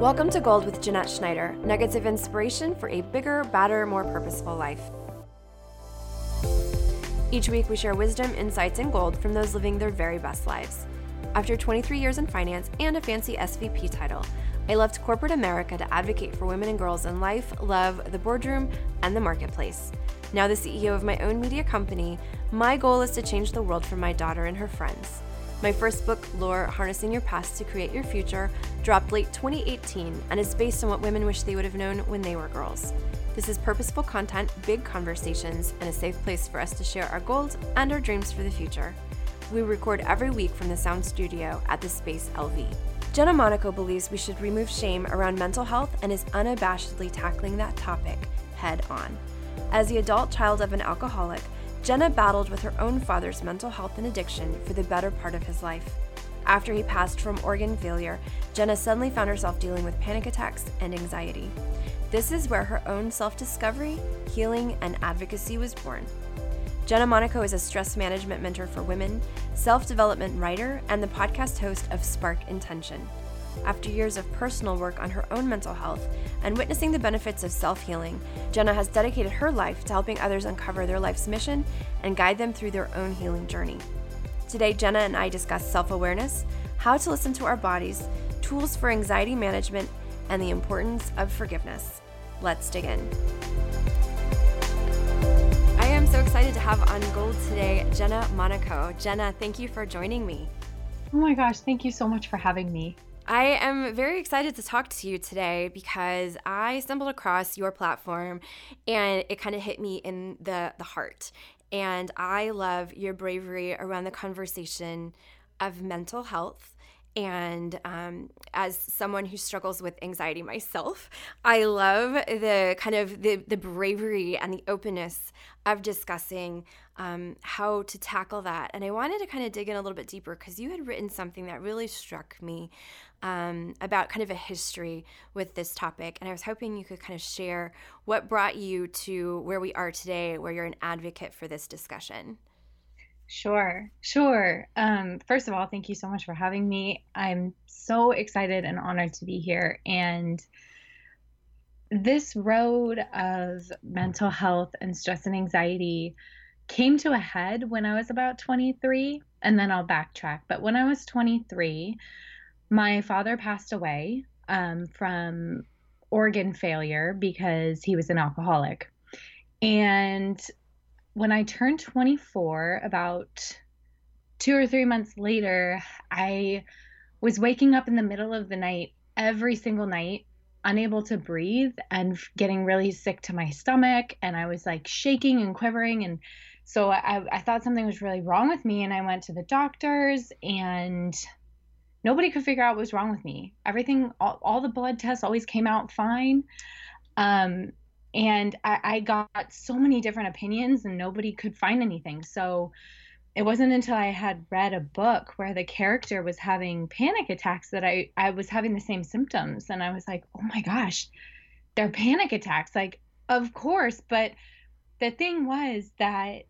Welcome to Gold with Jeanette Schneider, nuggets of inspiration for a bigger, badder, more purposeful life. Each week, we share wisdom, insights, and gold from those living their very best lives. After 23 years in finance and a fancy SVP title, I left corporate America to advocate for women and girls in life, love, the boardroom, and the marketplace. Now, the CEO of my own media company, my goal is to change the world for my daughter and her friends. My first book, Lore Harnessing Your Past to Create Your Future, dropped late 2018 and is based on what women wish they would have known when they were girls. This is purposeful content, big conversations, and a safe place for us to share our goals and our dreams for the future. We record every week from the Sound Studio at the Space LV. Jenna Monaco believes we should remove shame around mental health and is unabashedly tackling that topic head on. As the adult child of an alcoholic, Jenna battled with her own father's mental health and addiction for the better part of his life. After he passed from organ failure, Jenna suddenly found herself dealing with panic attacks and anxiety. This is where her own self discovery, healing, and advocacy was born. Jenna Monaco is a stress management mentor for women, self development writer, and the podcast host of Spark Intention. After years of personal work on her own mental health and witnessing the benefits of self healing, Jenna has dedicated her life to helping others uncover their life's mission and guide them through their own healing journey. Today, Jenna and I discuss self awareness, how to listen to our bodies, tools for anxiety management, and the importance of forgiveness. Let's dig in. I am so excited to have on Gold today Jenna Monaco. Jenna, thank you for joining me. Oh my gosh, thank you so much for having me. I am very excited to talk to you today because I stumbled across your platform and it kind of hit me in the, the heart. And I love your bravery around the conversation of mental health and um, as someone who struggles with anxiety myself i love the kind of the, the bravery and the openness of discussing um, how to tackle that and i wanted to kind of dig in a little bit deeper because you had written something that really struck me um, about kind of a history with this topic and i was hoping you could kind of share what brought you to where we are today where you're an advocate for this discussion Sure, sure. Um, first of all, thank you so much for having me. I'm so excited and honored to be here. And this road of mental health and stress and anxiety came to a head when I was about 23, and then I'll backtrack. But when I was 23, my father passed away um, from organ failure because he was an alcoholic. And when I turned 24, about two or three months later, I was waking up in the middle of the night every single night, unable to breathe and getting really sick to my stomach. And I was like shaking and quivering. And so I, I thought something was really wrong with me. And I went to the doctors and nobody could figure out what was wrong with me. Everything, all, all the blood tests always came out fine. Um, and I, I got so many different opinions and nobody could find anything so it wasn't until i had read a book where the character was having panic attacks that i i was having the same symptoms and i was like oh my gosh they're panic attacks like of course but the thing was that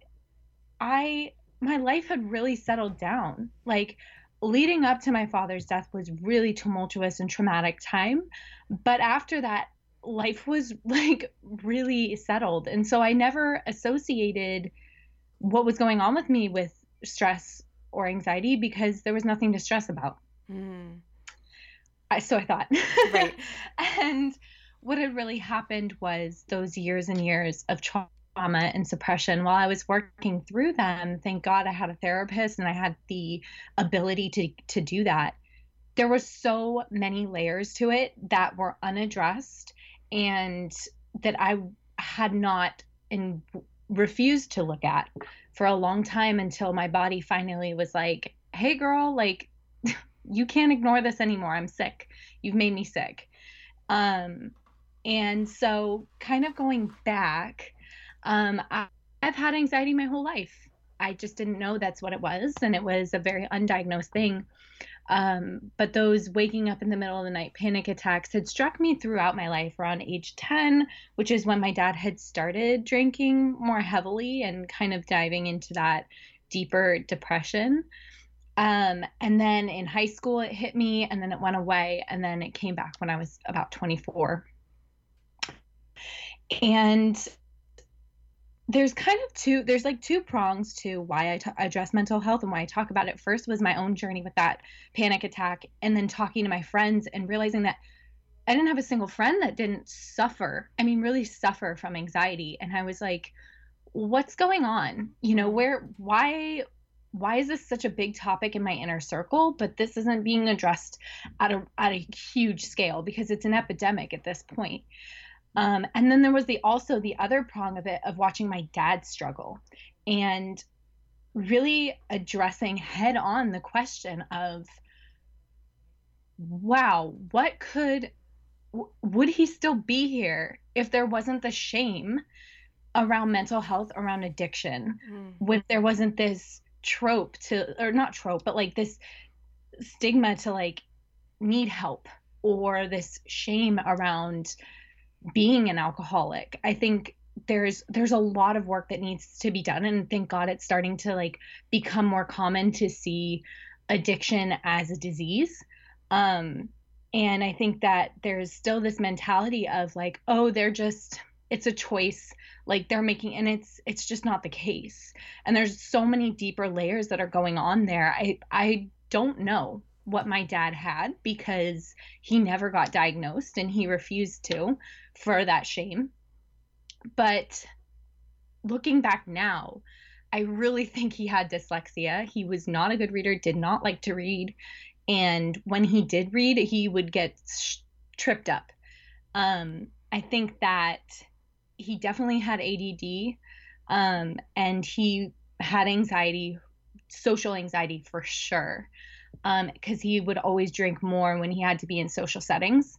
i my life had really settled down like leading up to my father's death was really tumultuous and traumatic time but after that life was like really settled. And so I never associated what was going on with me with stress or anxiety because there was nothing to stress about. Mm. I, so I thought. Right. and what had really happened was those years and years of trauma and suppression while I was working through them, thank God I had a therapist and I had the ability to to do that. There were so many layers to it that were unaddressed and that I had not and refused to look at for a long time until my body finally was like, "Hey girl, like you can't ignore this anymore. I'm sick. You've made me sick." Um and so kind of going back, um I, I've had anxiety my whole life. I just didn't know that's what it was and it was a very undiagnosed thing. Um, but those waking up in the middle of the night panic attacks had struck me throughout my life around age 10, which is when my dad had started drinking more heavily and kind of diving into that deeper depression. Um, and then in high school, it hit me and then it went away. And then it came back when I was about 24. And there's kind of two there's like two prongs to why I t- address mental health and why I talk about it. First was my own journey with that panic attack and then talking to my friends and realizing that I didn't have a single friend that didn't suffer. I mean really suffer from anxiety and I was like what's going on? You know, where why why is this such a big topic in my inner circle but this isn't being addressed at a at a huge scale because it's an epidemic at this point um, and then there was the also the other prong of it of watching my dad struggle and really addressing head on the question of wow what could would he still be here if there wasn't the shame around mental health around addiction if there wasn't this trope to or not trope but like this stigma to like need help or this shame around being an alcoholic. I think there's there's a lot of work that needs to be done and thank God it's starting to like become more common to see addiction as a disease. Um and I think that there's still this mentality of like oh they're just it's a choice like they're making and it's it's just not the case. And there's so many deeper layers that are going on there. I I don't know what my dad had because he never got diagnosed and he refused to for that shame. But looking back now, I really think he had dyslexia. He was not a good reader, did not like to read. And when he did read, he would get sh- tripped up. Um, I think that he definitely had ADD um, and he had anxiety, social anxiety for sure because um, he would always drink more when he had to be in social settings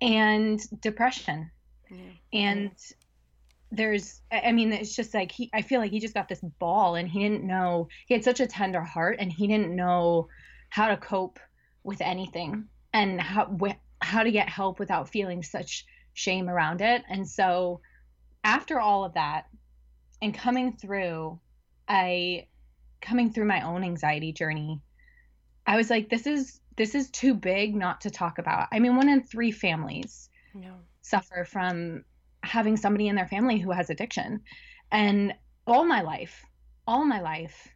and depression. Yeah. and there's i mean it's just like he i feel like he just got this ball and he didn't know he had such a tender heart and he didn't know how to cope with anything and how wh- how to get help without feeling such shame around it. And so after all of that and coming through i coming through my own anxiety journey, I was like, this is this is too big not to talk about. I mean, one in three families no. suffer from having somebody in their family who has addiction. And all my life, all my life,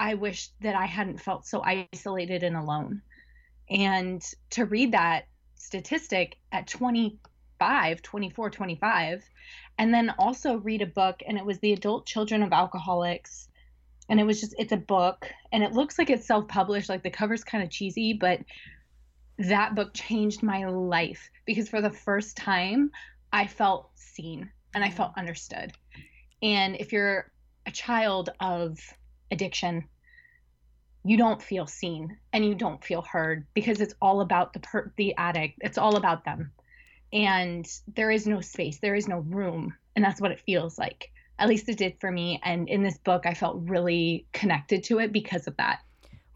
I wish that I hadn't felt so isolated and alone. And to read that statistic at 25, 24, 25, and then also read a book, and it was The Adult Children of Alcoholics and it was just it's a book and it looks like it's self-published like the cover's kind of cheesy but that book changed my life because for the first time i felt seen and i felt mm. understood. And if you're a child of addiction you don't feel seen and you don't feel heard because it's all about the per- the addict. It's all about them. And there is no space there is no room and that's what it feels like at least it did for me. And in this book, I felt really connected to it because of that.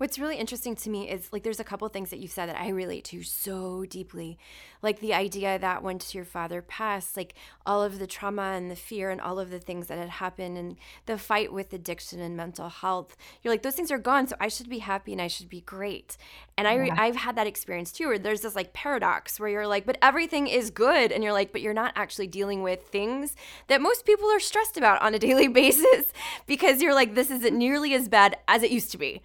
What's really interesting to me is like there's a couple things that you said that I relate to so deeply. Like the idea that once your father passed, like all of the trauma and the fear and all of the things that had happened and the fight with addiction and mental health, you're like those things are gone, so I should be happy and I should be great. And I yeah. I've had that experience too where there's this like paradox where you're like but everything is good and you're like but you're not actually dealing with things that most people are stressed about on a daily basis because you're like this isn't nearly as bad as it used to be.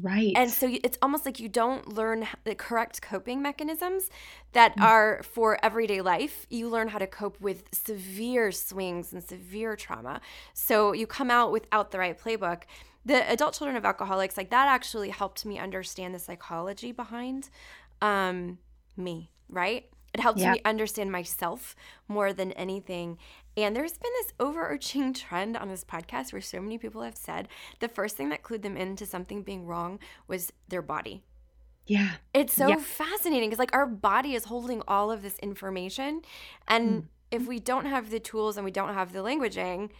Right. And so it's almost like you don't learn the correct coping mechanisms that mm-hmm. are for everyday life. You learn how to cope with severe swings and severe trauma. So you come out without the right playbook. The adult children of alcoholics, like that actually helped me understand the psychology behind um, me, right? It helps yeah. me understand myself more than anything. And there's been this overarching trend on this podcast where so many people have said the first thing that clued them into something being wrong was their body. Yeah. It's so yeah. fascinating because, like, our body is holding all of this information. And mm. if we don't have the tools and we don't have the languaging,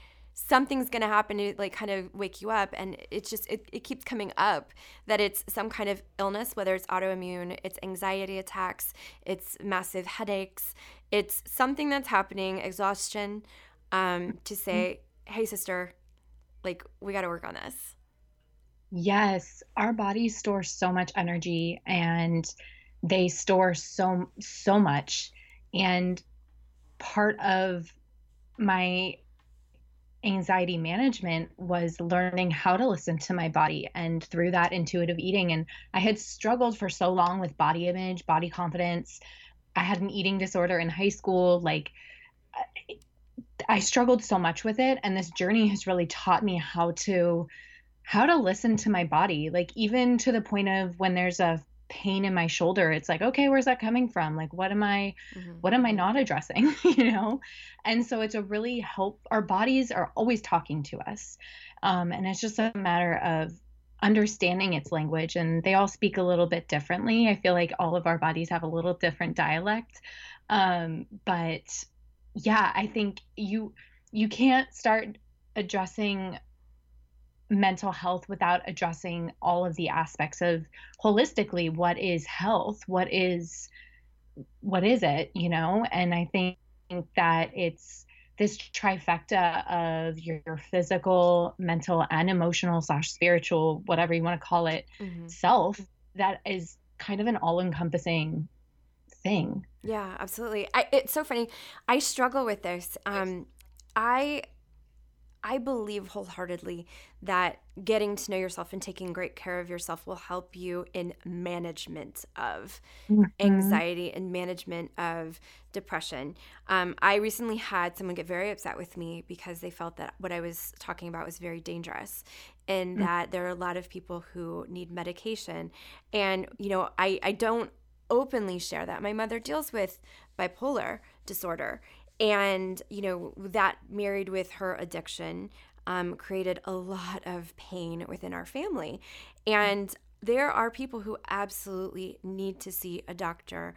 something's going to happen to like kind of wake you up and it's just it, it keeps coming up that it's some kind of illness whether it's autoimmune it's anxiety attacks it's massive headaches it's something that's happening exhaustion um, to say hey sister like we got to work on this. Yes, our bodies store so much energy and they store so so much and part of my anxiety management was learning how to listen to my body and through that intuitive eating. And I had struggled for so long with body image, body confidence. I had an eating disorder in high school. Like I struggled so much with it. And this journey has really taught me how to how to listen to my body. Like even to the point of when there's a pain in my shoulder it's like okay where's that coming from? Like what am i mm-hmm. what am i not addressing? You know? And so it's a really help our bodies are always talking to us um, and it's just a matter of understanding its language and they all speak a little bit differently. I feel like all of our bodies have a little different dialect um, but yeah i think you you can't start addressing mental health without addressing all of the aspects of holistically what is health what is what is it you know? And i think that it's this trifecta of your physical mental and emotional slash spiritual whatever you want to call it mm-hmm. self that is kind of an all-encompassing thing. Yeah absolutely. I, it's so funny. I struggle with this. Um i I believe wholeheartedly that getting to know yourself and taking great care of yourself will help you in management of mm-hmm. anxiety and management of depression. Um, I recently had someone get very upset with me because they felt that what I was talking about was very dangerous and mm-hmm. that there are a lot of people who need medication. And, you know, I, I don't openly share that. My mother deals with bipolar disorder and you know that married with her addiction um, created a lot of pain within our family and there are people who absolutely need to see a doctor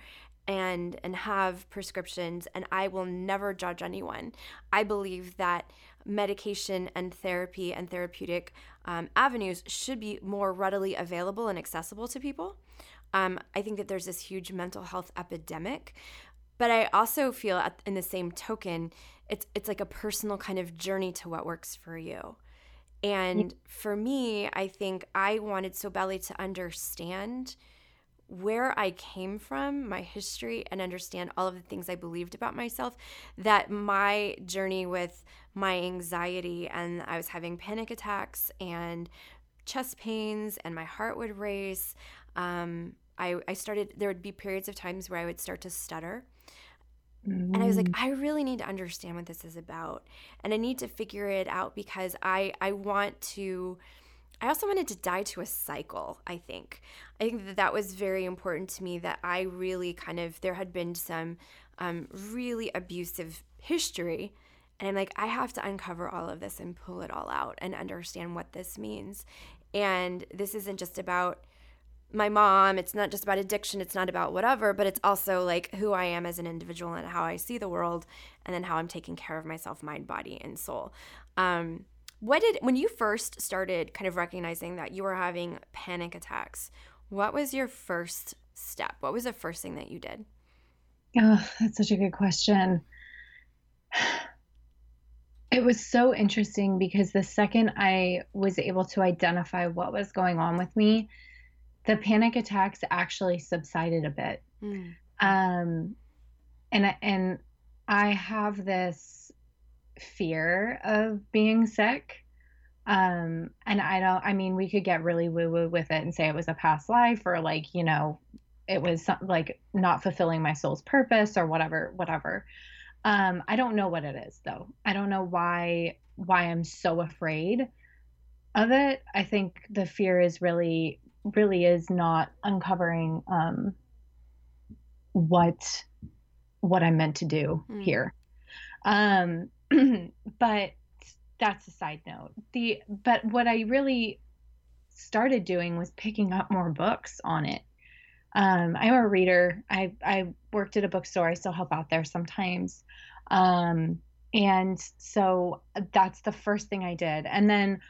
and and have prescriptions and I will never judge anyone. I believe that medication and therapy and therapeutic um, avenues should be more readily available and accessible to people. Um, I think that there's this huge mental health epidemic but I also feel at, in the same token, it's it's like a personal kind of journey to what works for you. And for me, I think I wanted so badly to understand where I came from, my history, and understand all of the things I believed about myself. That my journey with my anxiety and I was having panic attacks and chest pains, and my heart would race. Um, I, I started, there would be periods of times where I would start to stutter. Mm-hmm. And I was like, mm. I really need to understand what this is about. And I need to figure it out because I I want to I also wanted to die to a cycle, I think. I think that that was very important to me that I really kind of there had been some um, really abusive history and I'm like I have to uncover all of this and pull it all out and understand what this means. And this isn't just about my mom. It's not just about addiction, it's not about whatever, but it's also like who I am as an individual and how I see the world and then how I'm taking care of myself, mind, body, and soul. Um, what did, when you first started kind of recognizing that you were having panic attacks, what was your first step? What was the first thing that you did? Oh, that's such a good question. It was so interesting because the second I was able to identify what was going on with me, the panic attacks actually subsided a bit. Mm. Um, and and I have this fear of being sick. Um, and I don't. I mean, we could get really woo woo with it and say it was a past life or like you know, it was some, like not fulfilling my soul's purpose or whatever, whatever. Um, I don't know what it is though. I don't know why why I'm so afraid of it. I think the fear is really really is not uncovering um, what what I'm meant to do mm. here. Um, but that's a side note. The but what I really started doing was picking up more books on it. Um, I'm a reader. I I worked at a bookstore. I still help out there sometimes. Um, and so that's the first thing I did. And then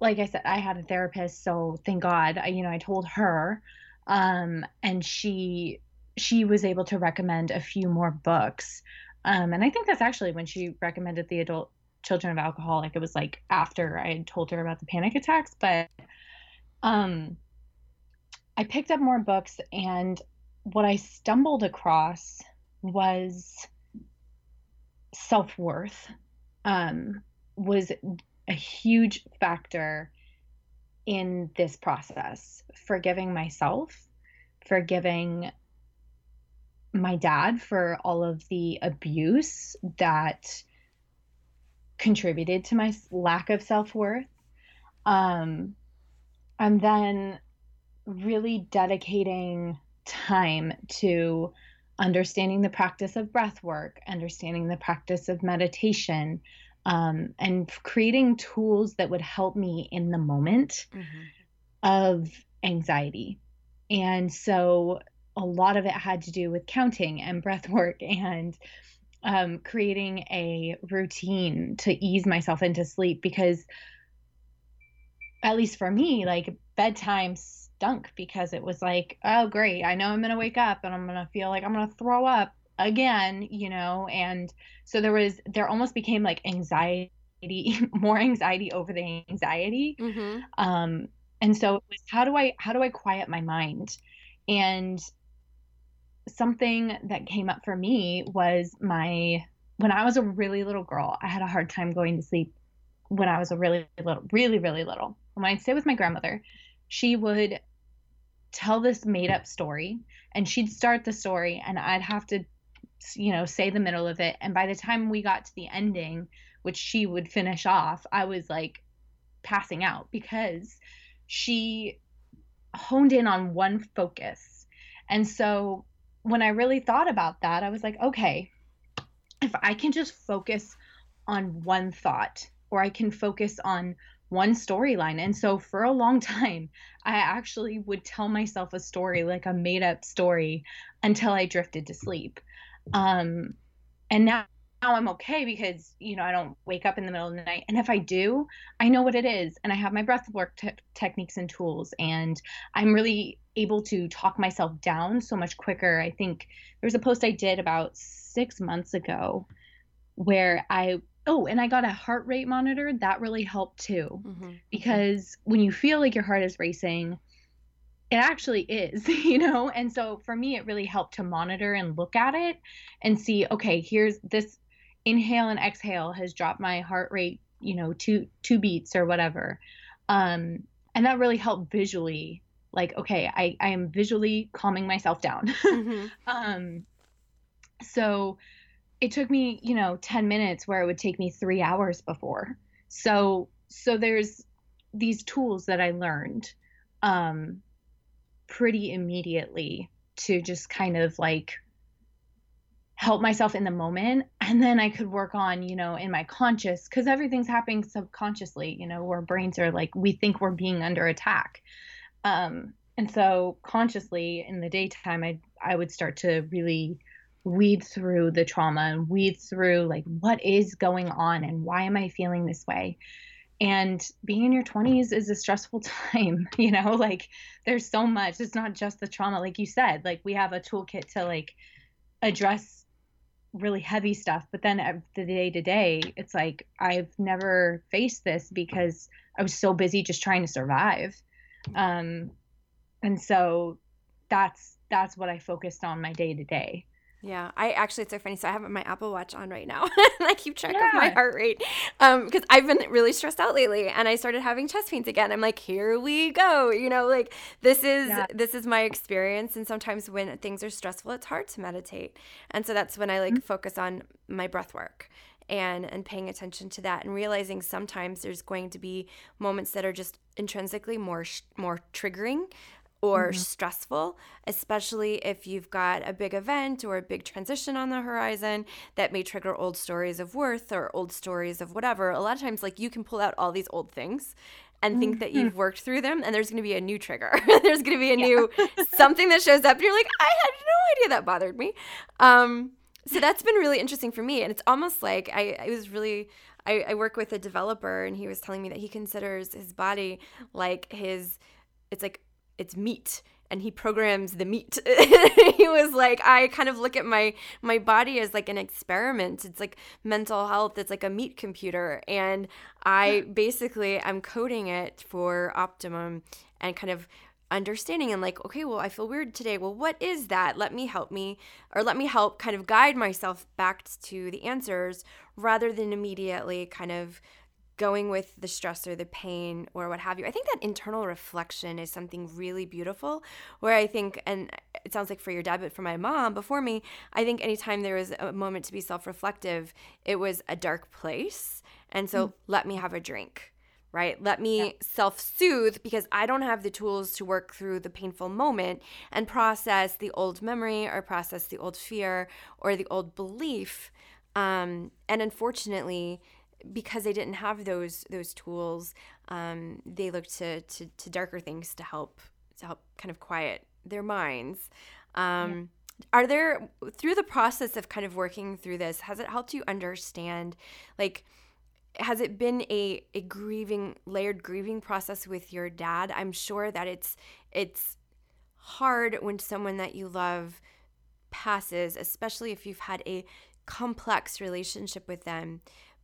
like I said, I had a therapist, so thank God. I, you know, I told her, um, and she she was able to recommend a few more books. Um, and I think that's actually when she recommended the adult children of alcoholic. It was like after I had told her about the panic attacks, but um, I picked up more books, and what I stumbled across was self worth. Um, was a huge factor in this process. Forgiving myself, forgiving my dad for all of the abuse that contributed to my lack of self worth. Um, and then really dedicating time to understanding the practice of breath work, understanding the practice of meditation, um, and creating tools that would help me in the moment mm-hmm. of anxiety. And so a lot of it had to do with counting and breath work and um, creating a routine to ease myself into sleep because at least for me like bedtime stunk because it was like oh great i know i'm going to wake up and i'm going to feel like i'm going to throw up again you know and so there was there almost became like anxiety more anxiety over the anxiety mm-hmm. um and so it was how do i how do i quiet my mind and something that came up for me was my when I was a really little girl, I had a hard time going to sleep when I was a really little, really, really little. When I'd stay with my grandmother, she would tell this made up story and she'd start the story and I'd have to, you know, say the middle of it. And by the time we got to the ending, which she would finish off, I was like passing out because she honed in on one focus. And so when I really thought about that, I was like, okay, if I can just focus on one thought or I can focus on one storyline. And so for a long time, I actually would tell myself a story, like a made up story, until I drifted to sleep. Um, and now now I'm okay because you know I don't wake up in the middle of the night, and if I do, I know what it is, and I have my breath work te- techniques and tools, and I'm really able to talk myself down so much quicker. I think there was a post I did about six months ago where I oh, and I got a heart rate monitor that really helped too, mm-hmm. because when you feel like your heart is racing. It actually is, you know? And so for me, it really helped to monitor and look at it and see, okay, here's this inhale and exhale has dropped my heart rate, you know, two two beats or whatever. Um, and that really helped visually, like, okay, I, I am visually calming myself down. Mm-hmm. um, so it took me, you know, 10 minutes where it would take me three hours before. So so there's these tools that I learned um pretty immediately to just kind of like help myself in the moment. And then i could work on you know in my conscious because everything's happening subconsciously you know our brains are like we think we're being under attack. Um and so consciously in the daytime i i would start to really weed through the trauma and weed through like what is going on and why am i feeling this way and being in your 20s is a stressful time you know like there's so much it's not just the trauma like you said like we have a toolkit to like address really heavy stuff but then at the day to day it's like i've never faced this because i was so busy just trying to survive. Um and so that's that's what i focused on my day to day yeah, I actually it's so funny. So I have my Apple Watch on right now, and I keep track yeah. of my heart rate um, because I've been really stressed out lately, and I started having chest pains again. I'm like, here we go. You know, like this is yeah. this is my experience, and sometimes when things are stressful, it's hard to meditate, and so that's when I like mm-hmm. focus on my breath work and and paying attention to that and realizing sometimes there's going to be moments that are just intrinsically more sh- more triggering or mm-hmm. stressful, especially if you've got a big event or a big transition on the horizon that may trigger old stories of worth or old stories of whatever. A lot of times, like you can pull out all these old things and think that you've mm-hmm. worked through them and there's going to be a new trigger there's going to be a new something that shows up and you're like i had no idea that bothered me um, so that's been really interesting for me and it's almost like i, I was really I, I work with a developer and he was telling me that he considers his body like his it's like it's meat and he programs the meat. he was like, I kind of look at my my body as like an experiment. It's like mental health. It's like a meat computer, and I basically i'm coding it for optimum and kind of understanding and like okay well i feel weird today well what is that let me help me or let me help kind of guide myself back to the answers rather than immediately kind of going with the stress or the pain or what have you. I think that internal reflection is something really beautiful where I think, and it sounds like for your dad, but for my mom before me, I think anytime there was a moment to be self reflective, it was a dark place. And so mm. let me have a drink. Right? Let me yeah. self soothe because I don't have the tools to work through the painful moment and process the old memory or process the old fear or the old belief. Um, and unfortunately, because they didn't have those those tools, um, they looked to, to, to darker things to help to help kind of quiet their minds. Um, yeah. Are there through the process of kind of working through this, has it helped you understand, like? has it been a, a grieving layered grieving process with your dad i'm sure that it's it's hard when someone that you love passes especially if you've had a complex relationship with them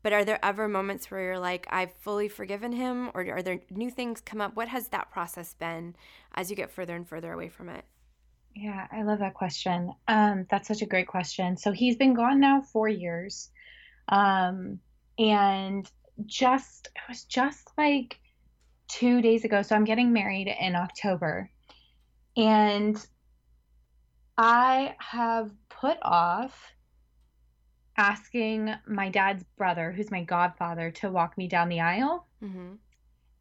but are there ever moments where you're like, I've fully forgiven him? Or are there new things come up? What has that process been as you get further and further away from it? Yeah, I love that question. Um, that's such a great question. So he's been gone now four years. Um, and just, it was just like two days ago. So I'm getting married in October. And I have put off asking my dad's brother, who's my godfather, to walk me down the aisle. Mm-hmm.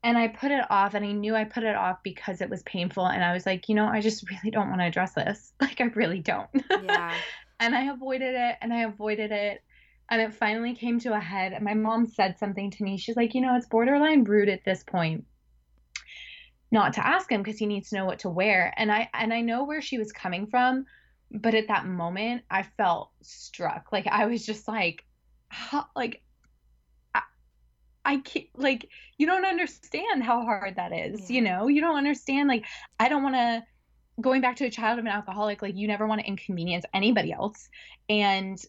And I put it off, and I knew I put it off because it was painful. And I was like, you know, I just really don't want to address this. Like, I really don't. Yeah. and I avoided it, and I avoided it. And it finally came to a head. And my mom said something to me. She's like, you know, it's borderline rude at this point not to ask him because he needs to know what to wear. And I and I know where she was coming from but at that moment i felt struck. Like i was just like how, like I, I can't like you don't understand how hard that is yeah. you know? You don't understand like i don't want to going back to a child of an alcoholic like you never want to inconvenience anybody else. And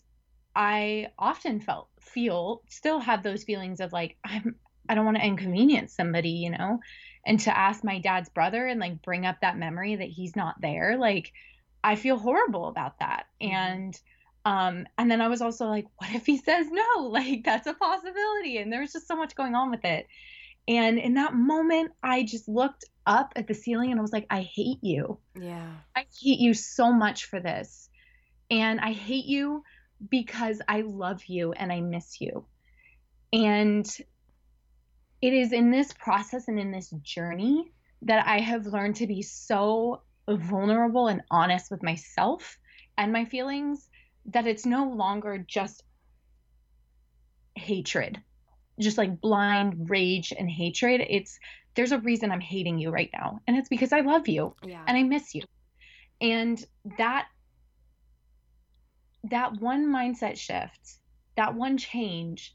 i often felt feel still have those feelings of like i'm i don't want to inconvenience somebody you know? And to ask my dad's brother and like bring up that memory that he's not there like I feel horrible about that. Mm-hmm. And um, and then I was also like, what if he says no? Like that's a possibility. And there was just so much going on with it. And in that moment, I just looked up at the ceiling and I was like, I hate you. Yeah. I hate you so much for this. And I hate you because I love you and I miss you. And it is in this process and in this journey that I have learned to be so vulnerable and honest with myself and my feelings that it's no longer just hatred just like blind rage and hatred it's there's a reason i'm hating you right now and it's because i love you yeah. and i miss you and that that one mindset shift that one change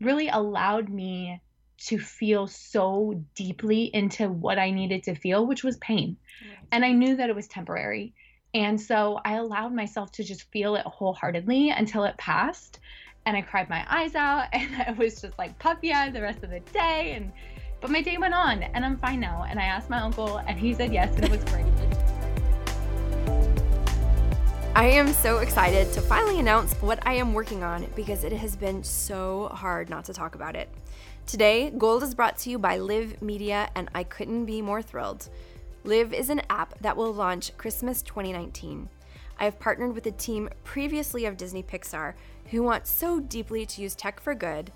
really allowed me to feel so deeply into what I needed to feel, which was pain. And I knew that it was temporary. And so I allowed myself to just feel it wholeheartedly until it passed. And I cried my eyes out and I was just like puppy eyed the rest of the day. And but my day went on and I'm fine now. And I asked my uncle and he said yes and it was great. I am so excited to finally announce what I am working on because it has been so hard not to talk about it. Today, Gold is brought to you by Live Media, and I couldn't be more thrilled. Live is an app that will launch Christmas 2019. I have partnered with a team previously of Disney Pixar who want so deeply to use tech for good,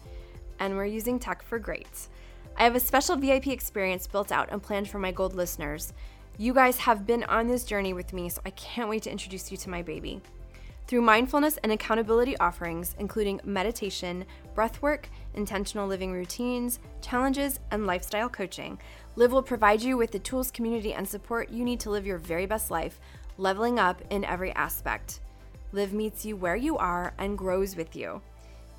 and we're using tech for great. I have a special VIP experience built out and planned for my Gold listeners. You guys have been on this journey with me, so I can't wait to introduce you to my baby. Through mindfulness and accountability offerings, including meditation, breathwork, intentional living routines, challenges, and lifestyle coaching, Live will provide you with the tools, community, and support you need to live your very best life, leveling up in every aspect. Live meets you where you are and grows with you.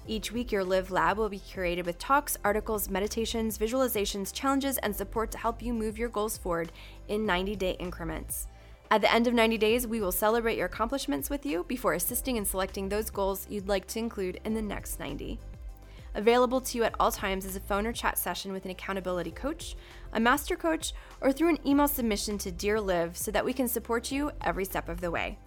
Each week, your Live Lab will be curated with talks, articles, meditations, visualizations, challenges, and support to help you move your goals forward in 90 day increments. At the end of 90 days, we will celebrate your accomplishments with you before assisting in selecting those goals you'd like to include in the next 90. Available to you at all times is a phone or chat session with an accountability coach, a master coach, or through an email submission to Dear Live so that we can support you every step of the way.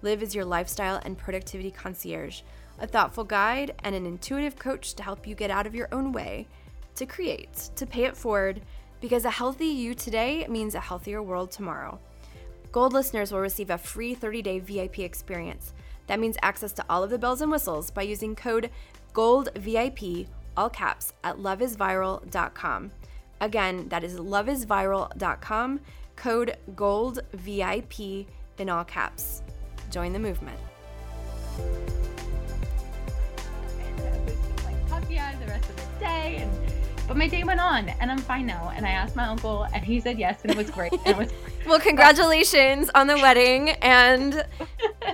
Live is your lifestyle and productivity concierge, a thoughtful guide, and an intuitive coach to help you get out of your own way, to create, to pay it forward, because a healthy you today means a healthier world tomorrow. Gold listeners will receive a free 30 day VIP experience. That means access to all of the bells and whistles by using code GOLDVIP, all caps, at loveisviral.com. Again, that is loveisviral.com, code GOLDVIP in all caps. Join the movement. The rest of the day and but my day went on and I'm fine now. And I asked my uncle and he said yes and it was great. And it was well, congratulations on the wedding and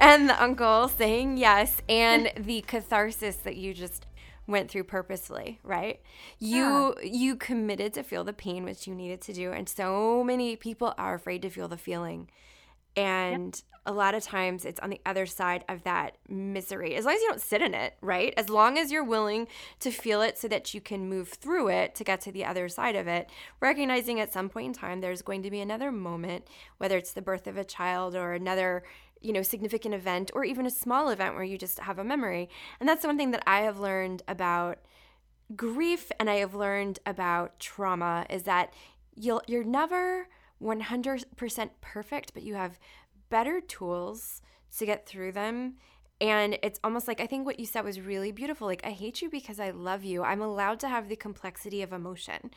and the uncle saying yes and the catharsis that you just went through purposely, right? You yeah. you committed to feel the pain which you needed to do and so many people are afraid to feel the feeling. And yep a lot of times it's on the other side of that misery. As long as you don't sit in it, right? As long as you're willing to feel it so that you can move through it to get to the other side of it, recognizing at some point in time there's going to be another moment, whether it's the birth of a child or another you know significant event or even a small event where you just have a memory and that's one thing that i have learned about grief and i have learned about trauma is that you'll you're never 100% perfect but you have better tools to get through them. And it's almost like I think what you said was really beautiful. Like, I hate you because I love you. I'm allowed to have the complexity of emotion,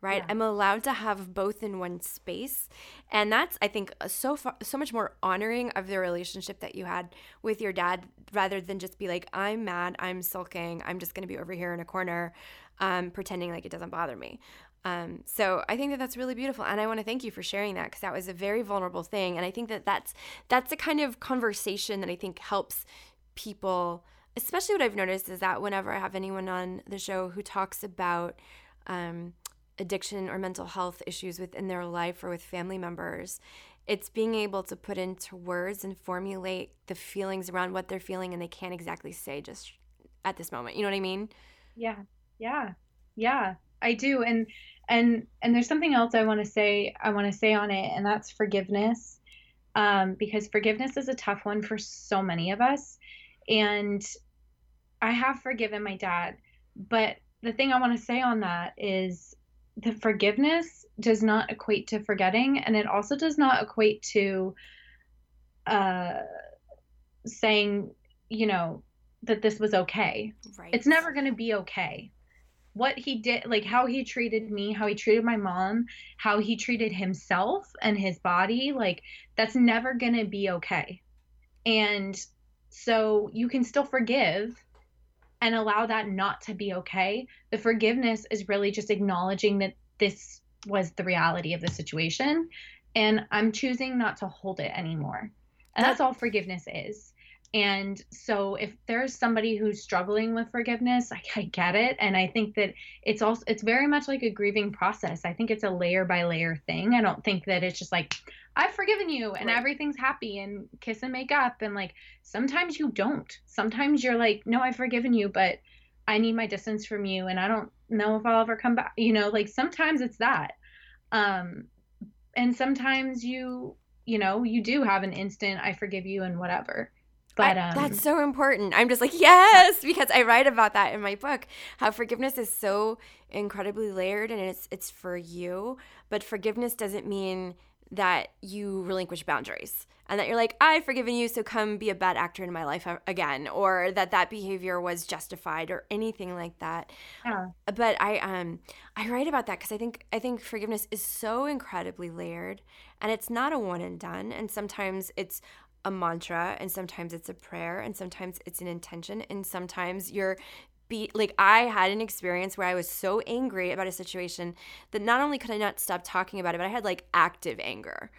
right? Yeah. I'm allowed to have both in one space. And that's, I think, so far, so much more honoring of the relationship that you had with your dad rather than just be like, I'm mad, I'm sulking, I'm just going to be over here in a corner, um, pretending like it doesn't bother me. Um, so I think that that's really beautiful, and I want to thank you for sharing that because that was a very vulnerable thing, and I think that that's that's the kind of conversation that I think helps people. Especially what I've noticed is that whenever I have anyone on the show who talks about um, addiction or mental health issues within their life or with family members, it's being able to put into words and formulate the feelings around what they're feeling, and they can't exactly say just at this moment. You know what I mean? Yeah, yeah, yeah. I do, and and and there's something else I want to say. I want to say on it, and that's forgiveness, um, because forgiveness is a tough one for so many of us, and I have forgiven my dad, but the thing I want to say on that is the forgiveness does not equate to forgetting, and it also does not equate to uh, saying, you know, that this was okay. Right. It's never going to be okay what he did like how he treated me how he treated my mom how he treated himself and his body like that's never going to be okay. And so you can still forgive and allow that not to be okay. The forgiveness is really just acknowledging that this was the reality of the situation and i'm choosing not to hold it anymore. And that's all forgiveness is and so if there's somebody who's struggling with forgiveness, I, I, get it. And I think that it's also it's very much like a grieving process. I think it's a layer by layer thing. I don't think that it's just like, I've forgiven you and right. everything's happy and kiss and make up. And like sometimes you don't. Sometimes you're like, no, I've forgiven you, but I need my distance from you and I don't know if I'll ever come back. You know, like sometimes it's that. Um and sometimes you, you know, you do have an instant I forgive you and whatever but um, that's so important. I'm just like, yes, because I write about that in my book. How forgiveness is so incredibly layered and it's it's for you, but forgiveness doesn't mean that you relinquish boundaries and that you're like i've forgiven you so come be a bad actor in my life again or that that behavior was justified or anything like that yeah. but i um i write about that because i think i think forgiveness is so incredibly layered and it's not a one and done and sometimes it's a mantra and sometimes it's a prayer and sometimes it's an intention and sometimes you're be like I had an experience where I was so angry about a situation that not only could I not stop talking about it, but I had like active anger.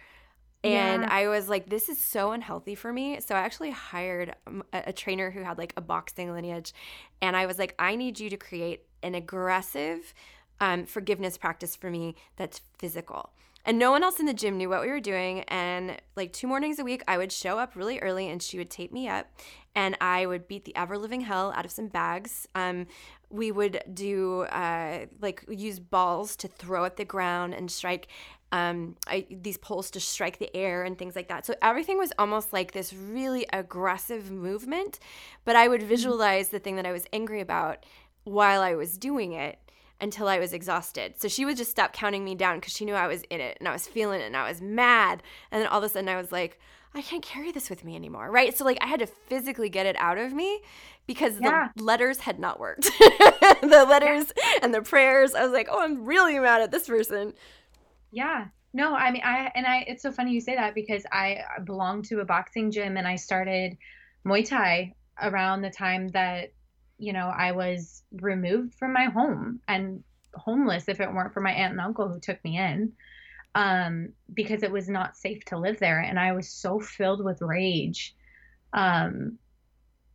And yeah. I was like, this is so unhealthy for me. So I actually hired a, a trainer who had like a boxing lineage. And I was like, I need you to create an aggressive um, forgiveness practice for me that's physical. And no one else in the gym knew what we were doing. And like two mornings a week, I would show up really early and she would tape me up and I would beat the ever living hell out of some bags. Um, we would do uh, like use balls to throw at the ground and strike um, I, these poles to strike the air and things like that. So everything was almost like this really aggressive movement, but I would mm-hmm. visualize the thing that I was angry about while I was doing it until I was exhausted. So she would just stop counting me down because she knew I was in it and I was feeling it and I was mad. And then all of a sudden I was like, I can't carry this with me anymore. Right. So, like, I had to physically get it out of me because yeah. the letters had not worked. the letters yeah. and the prayers, I was like, oh, I'm really mad at this person. Yeah. No, I mean, I, and I, it's so funny you say that because I belong to a boxing gym and I started Muay Thai around the time that, you know, I was removed from my home and homeless if it weren't for my aunt and uncle who took me in um, because it was not safe to live there. And I was so filled with rage um,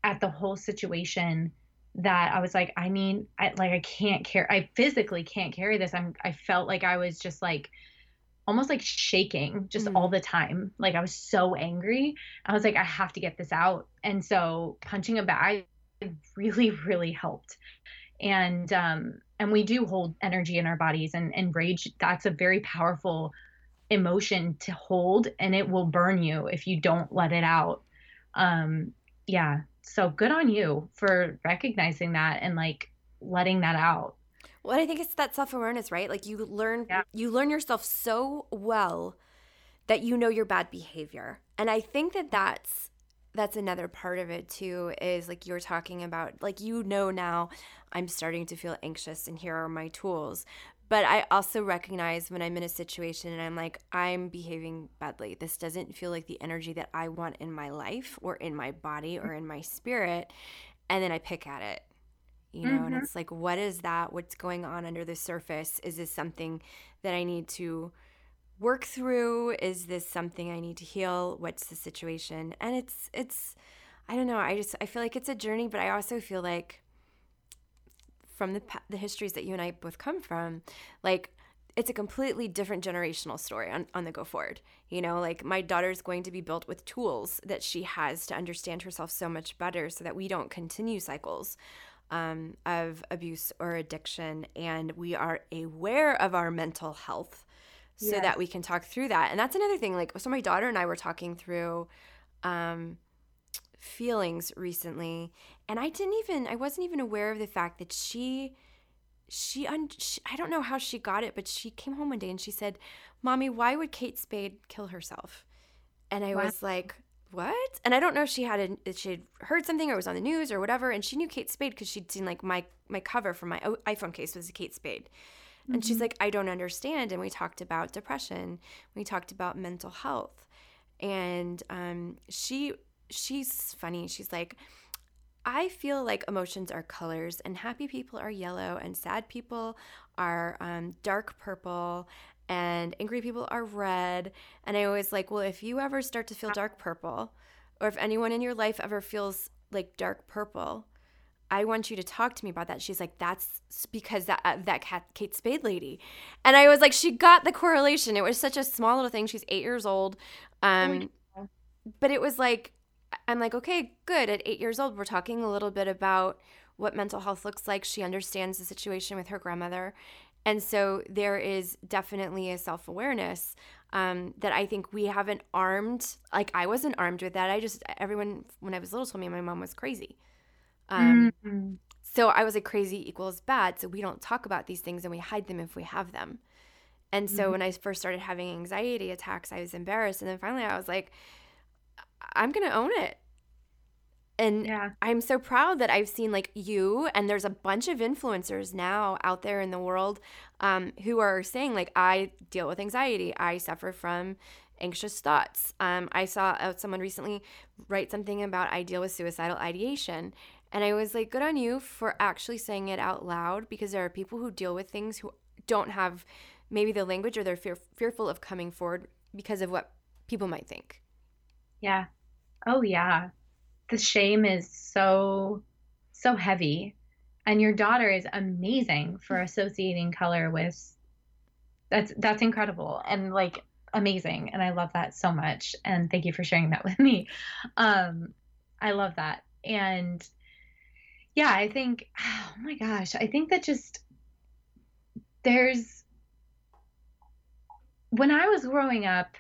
at the whole situation that I was like, I mean, I like I can't carry I physically can't carry this. I'm I felt like I was just like almost like shaking just mm all the time. Like I was so angry. I was like, I have to get this out. And so punching a bag really, really helped. And um and we do hold energy in our bodies and and rage that's a very powerful emotion to hold and it will burn you if you don't let it out. Um yeah, so good on you for recognizing that and like letting that out. Well, I think it's that self-awareness, right? Like you learn yeah. you learn yourself so well that you know your bad behavior. And I think that that's that's another part of it too is like you're talking about like you know now I'm starting to feel anxious and here are my tools. But I also recognize when I'm in a situation and I'm like, I'm behaving badly. This doesn't feel like the energy that I want in my life or in my body or in my spirit. And then I pick at it, you know, mm-hmm. and it's like, what is that? What's going on under the surface? Is this something that I need to work through? Is this something I need to heal? What's the situation? And it's, it's, I don't know. I just, I feel like it's a journey, but I also feel like from the the histories that you and I both come from, like it's a completely different generational story on, on the go forward. You know, like my daughter's going to be built with tools that she has to understand herself so much better so that we don't continue cycles um, of abuse or addiction. And we are aware of our mental health so that we can talk through that. And that's another thing. Like, so my daughter and I were talking through um, feelings recently and i didn't even i wasn't even aware of the fact that she she, un, she, i don't know how she got it but she came home one day and she said mommy why would kate spade kill herself and i was like what and i don't know if she had a, she had heard something or was on the news or whatever and she knew kate spade because she'd seen like my my cover for my iphone case was a kate spade and mm-hmm. she's like i don't understand and we talked about depression we talked about mental health and um, she she's funny. She's like, I feel like emotions are colors, and happy people are yellow, and sad people are um, dark purple, and angry people are red. And I always like, well, if you ever start to feel dark purple, or if anyone in your life ever feels like dark purple, I want you to talk to me about that. She's like, that's because that uh, that cat, Kate Spade lady, and I was like, she got the correlation. It was such a small little thing. She's eight years old, um, oh but it was like I'm like, okay, good. At eight years old, we're talking a little bit about what mental health looks like. She understands the situation with her grandmother. And so there is definitely a self awareness um, that I think we haven't armed. Like, I wasn't armed with that. I just, everyone, when I was little, told me my mom was crazy. Um, mm-hmm. So I was like, crazy equals bad. So we don't talk about these things and we hide them if we have them. And so mm-hmm. when I first started having anxiety attacks, I was embarrassed. And then finally I was like, I'm going to own it. And yeah. I'm so proud that I've seen like you, and there's a bunch of influencers now out there in the world um, who are saying, like, I deal with anxiety, I suffer from anxious thoughts. Um, I saw uh, someone recently write something about I deal with suicidal ideation. And I was like, good on you for actually saying it out loud because there are people who deal with things who don't have maybe the language or they're fear- fearful of coming forward because of what people might think. Yeah. Oh, yeah. The shame is so, so heavy. And your daughter is amazing for associating color with that's that's incredible and like amazing and i love that so much and thank you for sharing that with me um i love that and yeah i think oh my gosh i think that just there's when i was growing up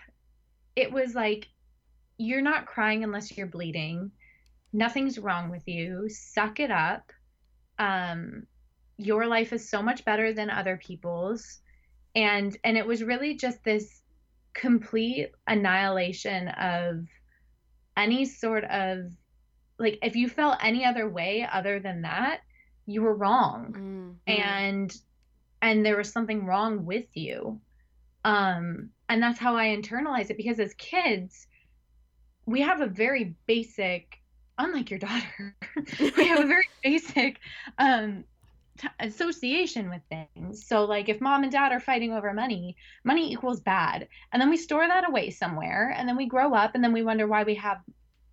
it was like you're not crying unless you're bleeding. Nothing's wrong with you. Suck it up. Um your life is so much better than other people's. And and it was really just this complete annihilation of any sort of like if you felt any other way other than that you were wrong mm-hmm. and and there was something wrong with you um and that's how i internalize it because as kids we have a very basic unlike your daughter we have a very basic um t- association with things. So, like, if mom and dad are fighting over money, money equals bad, and then we store that away somewhere, and then we grow up, and then we wonder why we have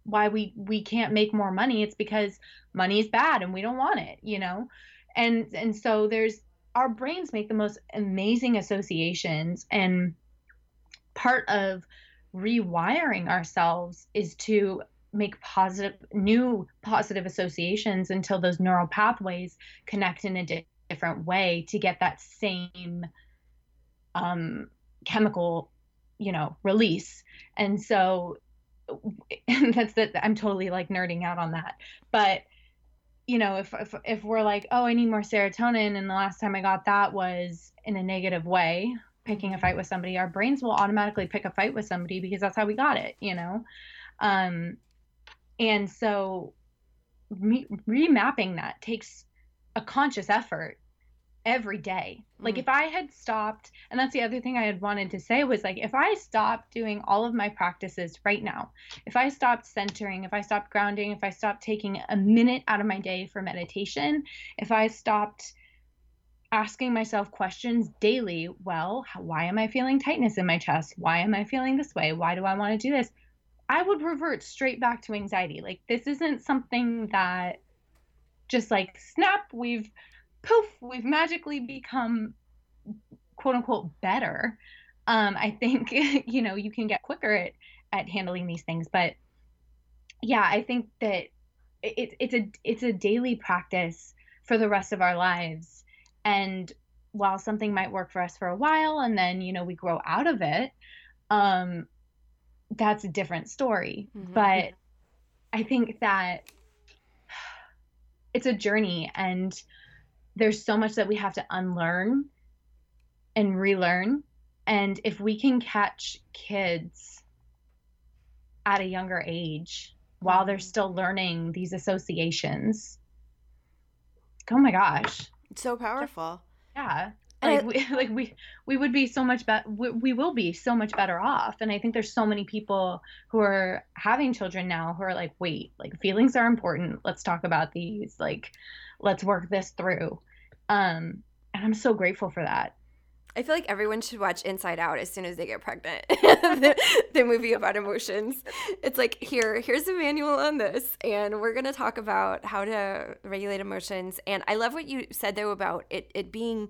why we we can't make more money. It's because money is bad and we don't want it you know? And and so there's our brains make the most amazing associations and part of rewiring ourselves is to make positive new positive associations until those neural pathways connect in a di- different way to get that same um, chemical you know release. And so that's that i'm totally like nerding out on that. But you know if, if if we're like oh i need more serotonin and the last time i got that was in a negative way picking a fight with somebody our brains will automatically pick a fight with somebody because that's how we got it you know? Um and so re- remapping that takes a conscious effort every day. Like mm. if I had stopped, and that's the other thing I had wanted to say was like if I stopped doing all of my practices right now, if I stopped centering, if I stopped grounding, if I stopped taking a minute out of my day for meditation, if I stopped asking myself questions daily, well, how, why am I feeling tightness in my chest? Why am I feeling this way? Why do I want to do this? I would revert straight back to anxiety. Like this isn't something that just like snap, we've poof, we've magically become quote unquote better. Um, I think you know you can get quicker at at handling these things, but yeah, I think that it's it's a it's a daily practice for the rest of our lives. And while something might work for us for a while, and then you know we grow out of it, um, that's a different story. Mm-hmm. But I think that it's a journey and there's so much that we have to unlearn and relearn. And if we can catch kids at a younger age while they're still learning these associations, oh my gosh. It's so powerful. Yeah like we, like we we would be so much better we, we will be so much better off and i think there's so many people who are having children now who are like wait like feelings are important let's talk about these like let's work this through um and i'm so grateful for that I feel like everyone should watch Inside Out as soon as they get pregnant. the, the, movie about emotions. It's like here, here's a manual on this, and we're gonna talk about how to regulate emotions. And I love what you said though about it, it being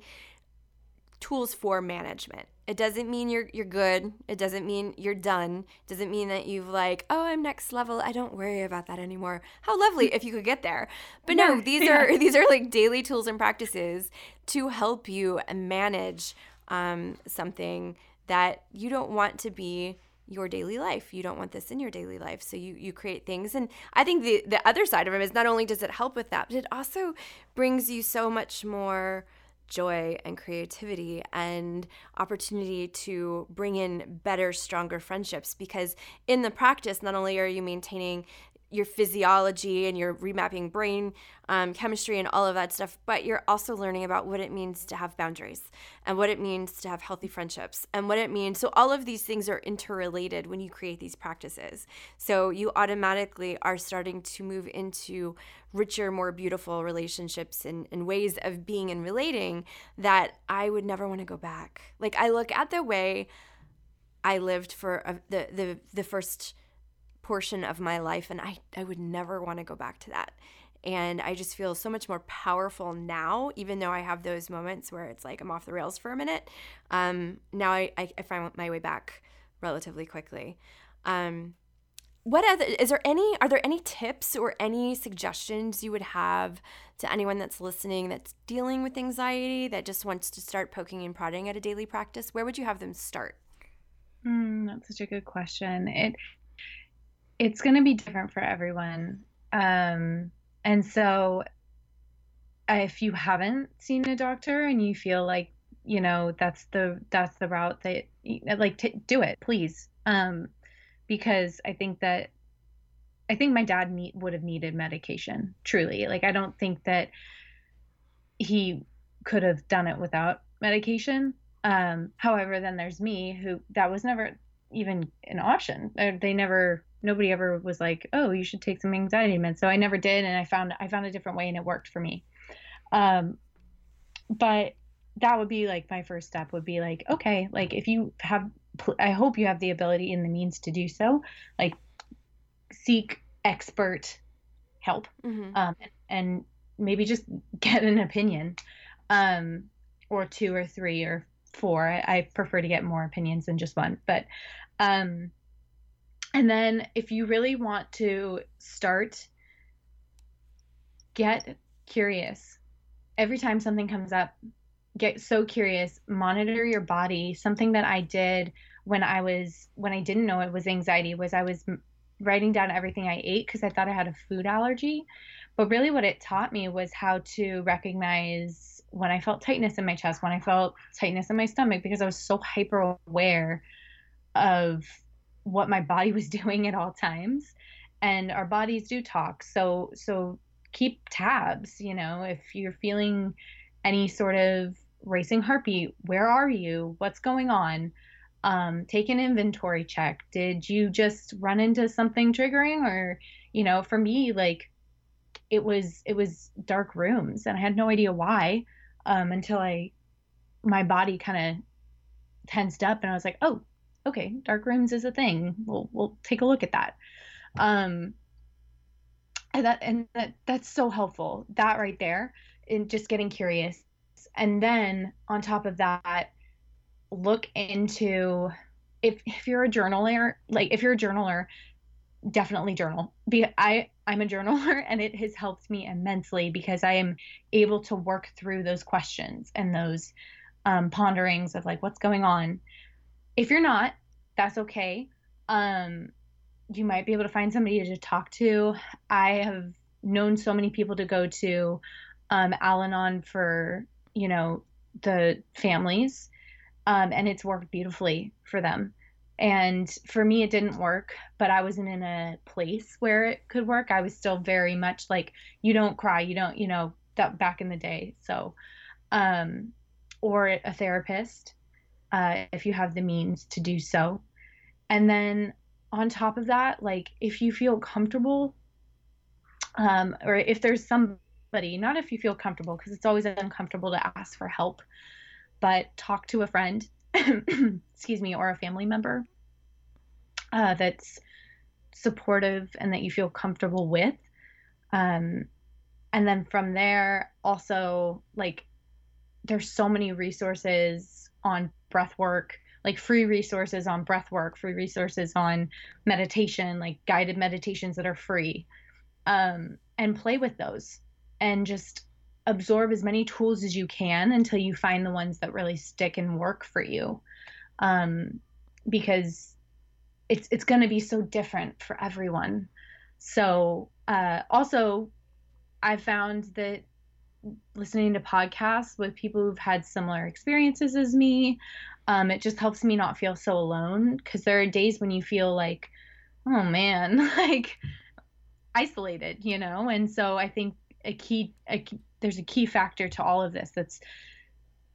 tools for management. It doesn't mean you're you're good. It doesn't mean you're done. It doesn't mean that you've like, oh, I'm next level. I don't worry about that anymore. How lovely if you could get there. But no, these yeah. are these are like daily tools and practices to help you manage um, something that you don't want to be your daily life. You don't want this in your daily life. So you you create things and I think the the other side of it is not only does it help with that, but it also brings you so much more joy and creativity and opportunity to bring in better, stronger friendships. Because in the practice, not only are you maintaining your physiology and your remapping brain um, chemistry and all of that stuff, but you're also learning about what it means to have boundaries and what it means to have healthy friendships and what it means. So, all of these things are interrelated when you create these practices. So, you automatically are starting to move into richer, more beautiful relationships and, and ways of being and relating that I would never want to go back. Like, I look at the way I lived for a, the the the first portion of my life and I I would never want to go back to that. And I just feel so much more powerful now, even though I have those moments where it's like I'm off the rails for a minute. Um, now I, I, find my way back relatively quickly. Um, what other is there any are there any tips or any suggestions you would have to anyone that's listening that's dealing with anxiety that just wants to start poking and prodding at a daily practice where would you have them start mm, that's such a good question it it's going to be different for everyone um, and so if you haven't seen a doctor and you feel like you know that's the that's the route that like t- do it please um because I think that I think my dad need, would have needed medication truly. Like I don't think that he could have done it without medication. Um, however, then there's me who that was never even an option. They never nobody ever was like, "Oh, you should take some anxiety meds." So I never did and I found I found a different way and it worked for me. Um, but that would be like my first step would be like, okay, like if you have I hope you have the ability and the means to do so. Like, seek expert help, mm-hmm. um, and maybe just get an opinion, um, or two or three or four. I, I, prefer to get more opinions than just one, but, um, and then if you really want to start, get curious. Every time something comes up, get so curious. Monitor your body. Something that i did when i was when i didn't know it was anxiety was i was writing down everything i ate because i thought i had a food allergy. But really what it taught me was how to recognize when i felt tightness in my chest when i felt tightness in my stomach because i was so hyper aware of what my body was doing at all times. And our bodies do talk. So so keep tabs you know if you're feeling any sort of racing heartbeat where are you? What's going on? Um, take an inventory check. Did you just run into something triggering? Or you know for me like it was it was dark rooms and i had no idea why um, until i my body kind of tensed up and i was like oh okay dark rooms is a thing. We'll we'll take a look at that. Um and that and that that's so helpful. That right there and just getting curious. And then on top of that look into if if you're a journaler like if you're a journaler definitely journal. Be i i'm a journaler and it has helped me immensely because i am able to work through those questions and those um, ponderings of like what's going on if you're not that's okay um you might be able to find somebody to talk to i have known so many people to go to um, Al-Anon for you know the families, um, and it's worked beautifully for them. And for me, it didn't work, but I wasn't in a place where it could work. I was still very much like, you don't cry, you don't, you know, that back in the day. So, um, or a therapist, uh, if you have the means to do so. And then on top of that, like if you feel comfortable, um, or if there's somebody, not if you feel comfortable, because it's always uncomfortable to ask for help, but talk to a friend, excuse me, or a family member uh, that's supportive and that you feel comfortable with. Um, and then from there, also, like, there's so many resources on breath work like free resources on breath work free resources on meditation like guided meditations that are free. Um, and play with those and just absorb as many tools as you can until you find the ones that really stick and work for you. Um, because it's it's going to be so different for everyone. So uh, also i found that listening to podcasts with people who've had similar experiences as me um, it just helps me not feel so alone because there are days when you feel like oh man like isolated you know? And so i think a key, a key there's a key factor to all of this that's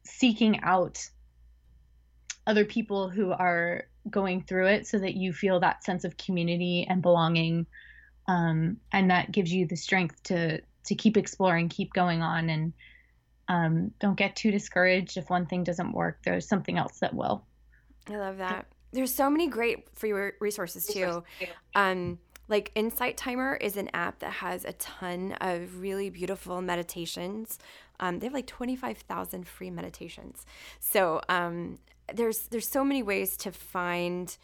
seeking out other people who are going through it so that you feel that sense of community and belonging um, and that gives you the strength to to keep exploring keep going on and um, don't get too discouraged if one thing doesn't work there's something else that will i love that there's so many great free resources too. Um, like Insight Timer is an app that has a ton of really beautiful meditations. Um, they have like 25,000 free meditations. So um, there's there's so many ways to find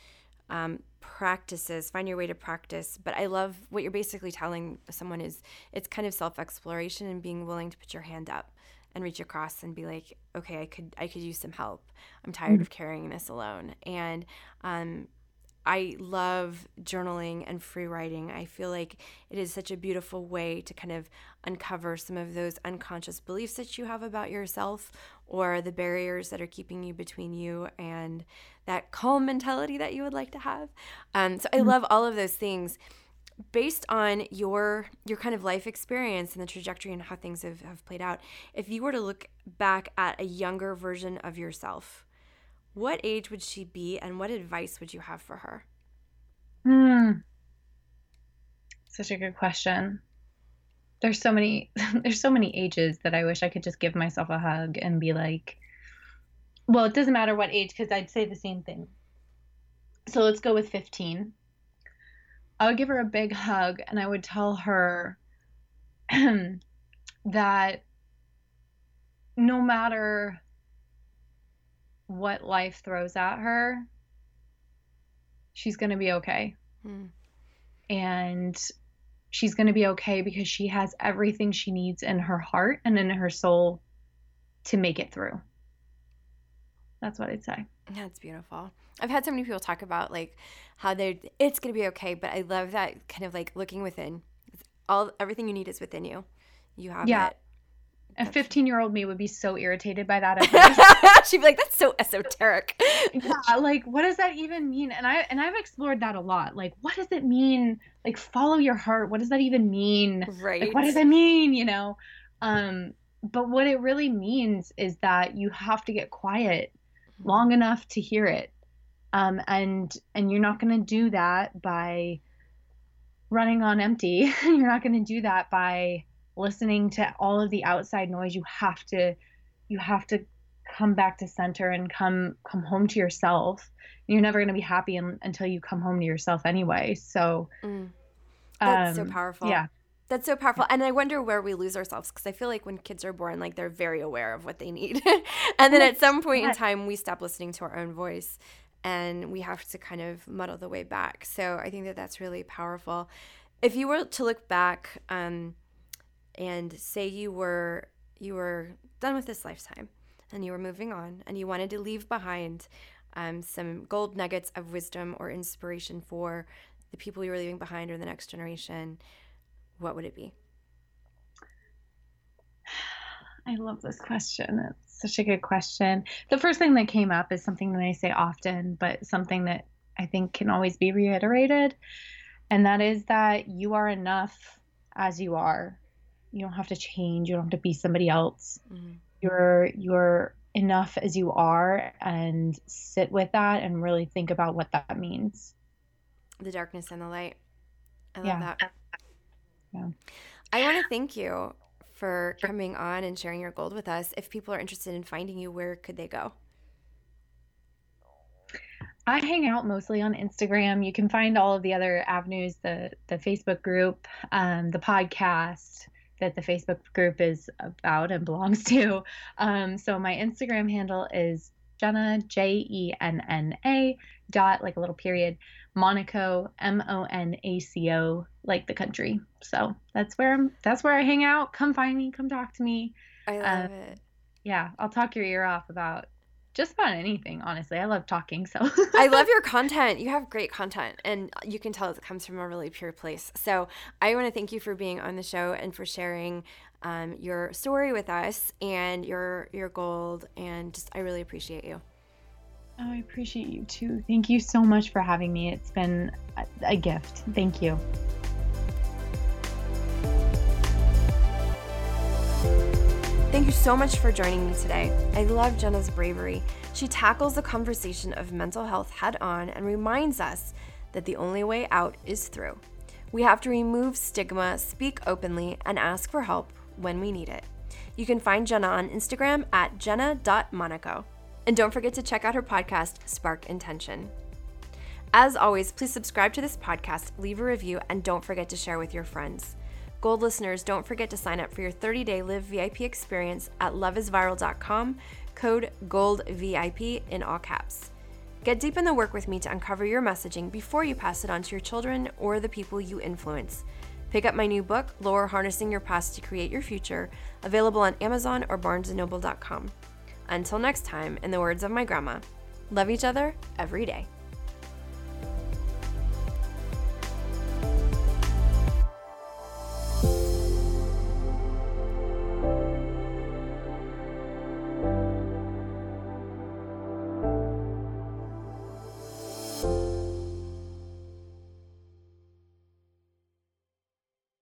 um, practices, find your way to practice. But I love what you're basically telling someone is it's kind of self exploration and being willing to put your hand up and reach across and be like, okay, I could I could use some help. I'm tired mm-hmm. of carrying this alone. And um, I love journaling and free writing. I feel like it is such a beautiful way to kind of uncover some of those unconscious beliefs that you have about yourself or the barriers that are keeping you between you and that calm mentality that you would like to have. Um, so I mm-hmm. love all of those things. Based on your your kind of life experience and the trajectory and how things have, have played out, if you were to look back at a younger version of yourself, what age would she be and what advice would you have for her? Hmm. Such a good question. There's so many there's so many ages that I wish I could just give myself a hug and be like well, it doesn't matter what age cuz I'd say the same thing. So let's go with 15. I would give her a big hug and I would tell her that no matter what life throws at her, she's going to be okay. Hmm. And she's going to be okay because she has everything she needs in her heart and in her soul to make it through. That's what I'd say. That's beautiful. I've had so many people talk about like how they're it's going to be okay, but I love that kind of like looking within. All everything you need is within you. You have yeah. it. A 15 year old me would be so irritated by that. She'd be like, "That's so esoteric." yeah, like what does that even mean? And I and I've explored that a lot. Like, what does it mean? Like, follow your heart. What does that even mean? Right. Like, what does it mean? You know. Um, but what it really means is that you have to get quiet mm-hmm. long enough to hear it. Um, and and you're not going to do that by running on empty. you're not going to do that by listening to all of the outside noise you have to you have to come back to center and come come home to yourself. You're never going to be happy in, until you come home to yourself anyway. So mm. that's um, so powerful. yeah. That's so powerful. And i wonder where we lose ourselves because i feel like when kids are born like they're very aware of what they need. And then at some point in time we stop listening to our own voice and we have to kind of muddle the way back. So i think that that's really powerful. If you were to look back um, and say you were you were done with this lifetime and you were moving on and you wanted to leave behind um, some gold nuggets of wisdom or inspiration for the people you were leaving behind or the next generation, what would it be? I love this question. It's such a good question. The first thing that came up is something that I say often, but something that I think can always be reiterated. And that is that you are enough as you are you don't have to change you don't have to be somebody else. Mm-hmm. you're you're enough as you are and sit with that and really think about what that means. The darkness and the light. I love yeah. that. Yeah. I want to thank you for coming on and sharing your gold with us. If people are interested in finding you where could they go? I hang out mostly on Instagram. You can find all of the other avenues, the the Facebook group, um, the podcast, that the Facebook group is about and belongs to. Um, so my Instagram handle is Jenna J E N N A dot like a little period Monaco M O N A C O like the country. So that's where I'm. That's where I hang out. Come find me. Come talk to me. I love uh, it. Yeah, I'll talk your ear off about just about anything honestly. I love talking so. I love your content. You have great content and you can tell it comes from a really pure place. So i want to thank you for being on the show and for sharing um, your story with us and your your gold and just i really appreciate you. Oh, i appreciate you too. Thank you so much for having me. It's been a, a gift. Thank you Thank you so much for joining me today. I love Jenna's bravery. She tackles the conversation of mental health head on and reminds us that the only way out is through. We have to remove stigma, speak openly, and ask for help when we need it. You can find Jenna on Instagram at jenna.monaco. And don't forget to check out her podcast, Spark Intention. As always, please subscribe to this podcast, leave a review, and don't forget to share with your friends. Gold listeners, don't forget to sign up for your 30 day Live VIP experience at loveisviral.com, code GOLDVIP in all caps. Get deep in the work with me to uncover your messaging before you pass it on to your children or the people you influence. Pick up my new book, Lower Harnessing Your Past to Create Your Future, available on Amazon or barnesandnoble.com. Until next time, in the words of my grandma, love each other every day.